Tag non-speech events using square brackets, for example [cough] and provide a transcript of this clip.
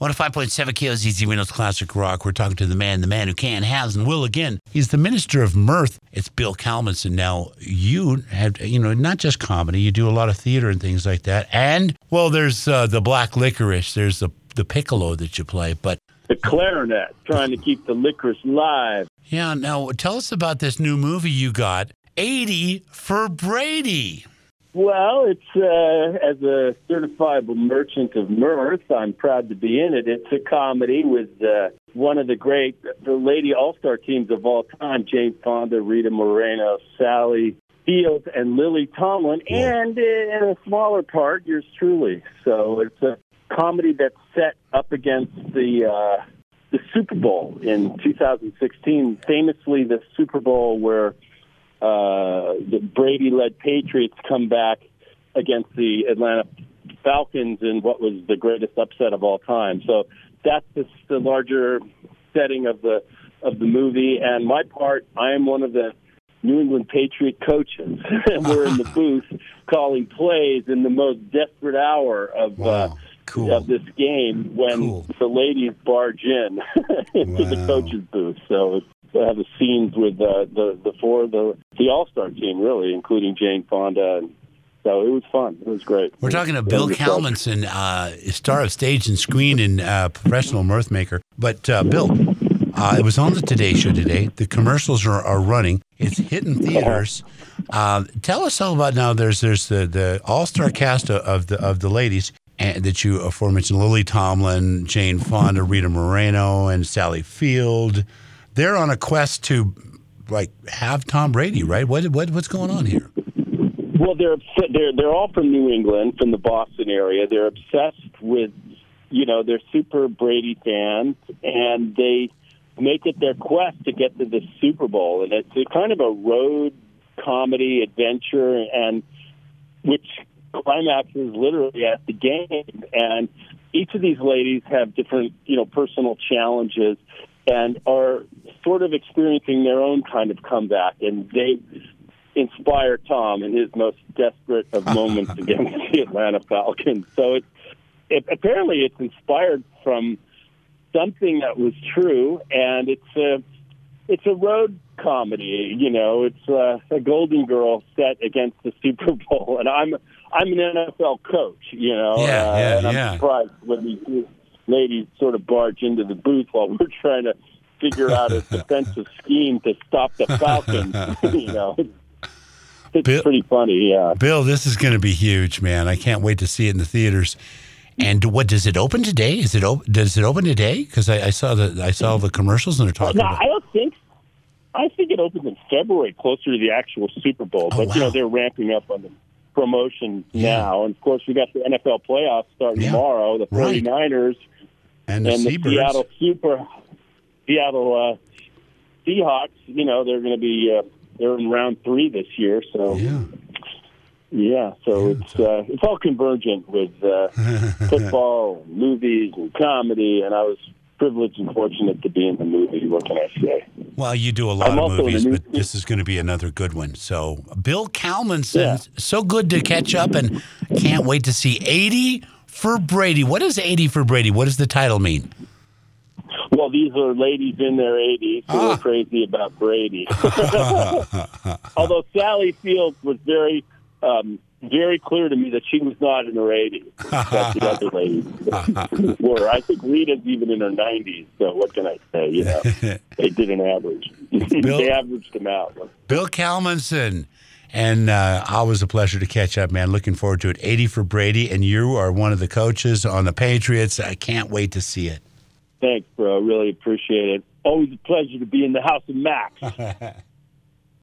105.7 KOZZ Reno's Classic Rock. We're talking to the man, the man who can, has, and will again. He's the minister of mirth. It's Bill Kalmanson. Now, you have, you know, not just comedy, you do a lot of theater and things like that. And, well, there's uh, the black licorice, there's the, the piccolo that you play. But the clarinet, trying to keep the licorice live. yeah, now tell us about this new movie you got 80 for Brady. Well, it's uh, as a certifiable merchant of mirth, I'm proud to be in it. It's a comedy with uh, one of the great, the lady all-star teams of all time: Jane Fonda, Rita Moreno, Sally Fields, and Lily Tomlin, and uh, in a smaller part, yours truly. So it's a comedy that's set up against the uh, the Super Bowl in 2016, famously the Super Bowl where uh, the Brady-led Patriots come back against the Atlanta Falcons in what was the greatest upset of all time. So that's the, the larger setting of the of the movie. And my part, I am one of the New England Patriot coaches, [laughs] and we're in the [laughs] booth calling plays in the most desperate hour of. Uh, Cool. Of this game, when Cool. the ladies barge in [laughs] into the Wow. coaches' booth, so have the scenes with uh, the the four the the All Star team really, including Jane Fonda, and so it was fun. It was great. We're talking to Bill. Kalmanson, uh, star of stage and screen and uh, professional mirth maker. But uh, Bill, uh, it was on the Today Show today. The commercials are, are running. It's hitting theaters. Uh, tell us all about now. There's there's the, the all star cast of, of the of the ladies and that you aforementioned Lily Tomlin, Jane Fonda, Rita Moreno, and Sally Field. They're on a quest to like have Tom Brady, right? What what what's going on here? Well, they're they're they're all from New England, from the Boston area. They're obsessed with, you know, they're super Brady fans, and they make it their quest to get to the Super Bowl, and it's a kind of a road comedy adventure, and which climaxes literally at the game. And each of these ladies have different, you know, personal challenges, and are sort of experiencing their own kind of comeback, and they inspire Tom in his most desperate of [laughs] moments against the Atlanta Falcons. So it's it, apparently it's inspired from something that was true, and it's a it's a road comedy. You know, it's uh, a Golden Girl set against the Super Bowl, and I'm I'm an NFL coach. You know, Yeah, uh, yeah, and I'm yeah. surprised when these ladies sort of barge into the booth while we're trying to figure out a [laughs] defensive scheme to stop the Falcons. [laughs] [laughs] you know, it's, Bill- pretty funny. Yeah. Bill, this is going to be huge, man. I can't wait to see it in the theaters. And what does it open today? Is it op- does it open today? Because I, I saw the I saw the commercials and they're talking No, about. I don't think. I think it opens in February, closer to the actual Super Bowl. Oh, but you know they're ramping up on the promotion Yeah. now, and of course we got the NFL playoffs starting Yeah. tomorrow. The Right. 49ers and the and the Seabirds. Seattle Super Seattle uh, Seahawks. You know they're going to be uh, they're in round three this year. So Yeah. yeah, so it's uh, it's all convergent with uh, [laughs] football, movies, and comedy. And I was privileged and fortunate to be in the movie. What can I say? Well, you do a lot I'm of movies, the new- but this is going to be another good one. So, Bill Kalmanson, Yeah. so good to catch up, and can't wait to see 80 for Brady. What is 80 for Brady? What does the title mean? Well, these are ladies in their 80s who Ah. are crazy about Brady. [laughs] [laughs] Although Sally Fields was very, um, very clear to me that she was not in her 80s. That the other [laughs] ladies were. I think Rita's even in her 90s. So what can I say? You know, they did an average. Bill- they averaged them out. Bill Kalmanson. And uh, always a pleasure to catch up, man. Looking forward to it. 80 for Brady, and you are one of the coaches on the Patriots. I can't wait to see it. Thanks, bro. Really appreciate it. Always a pleasure to be in the house of Max. [laughs]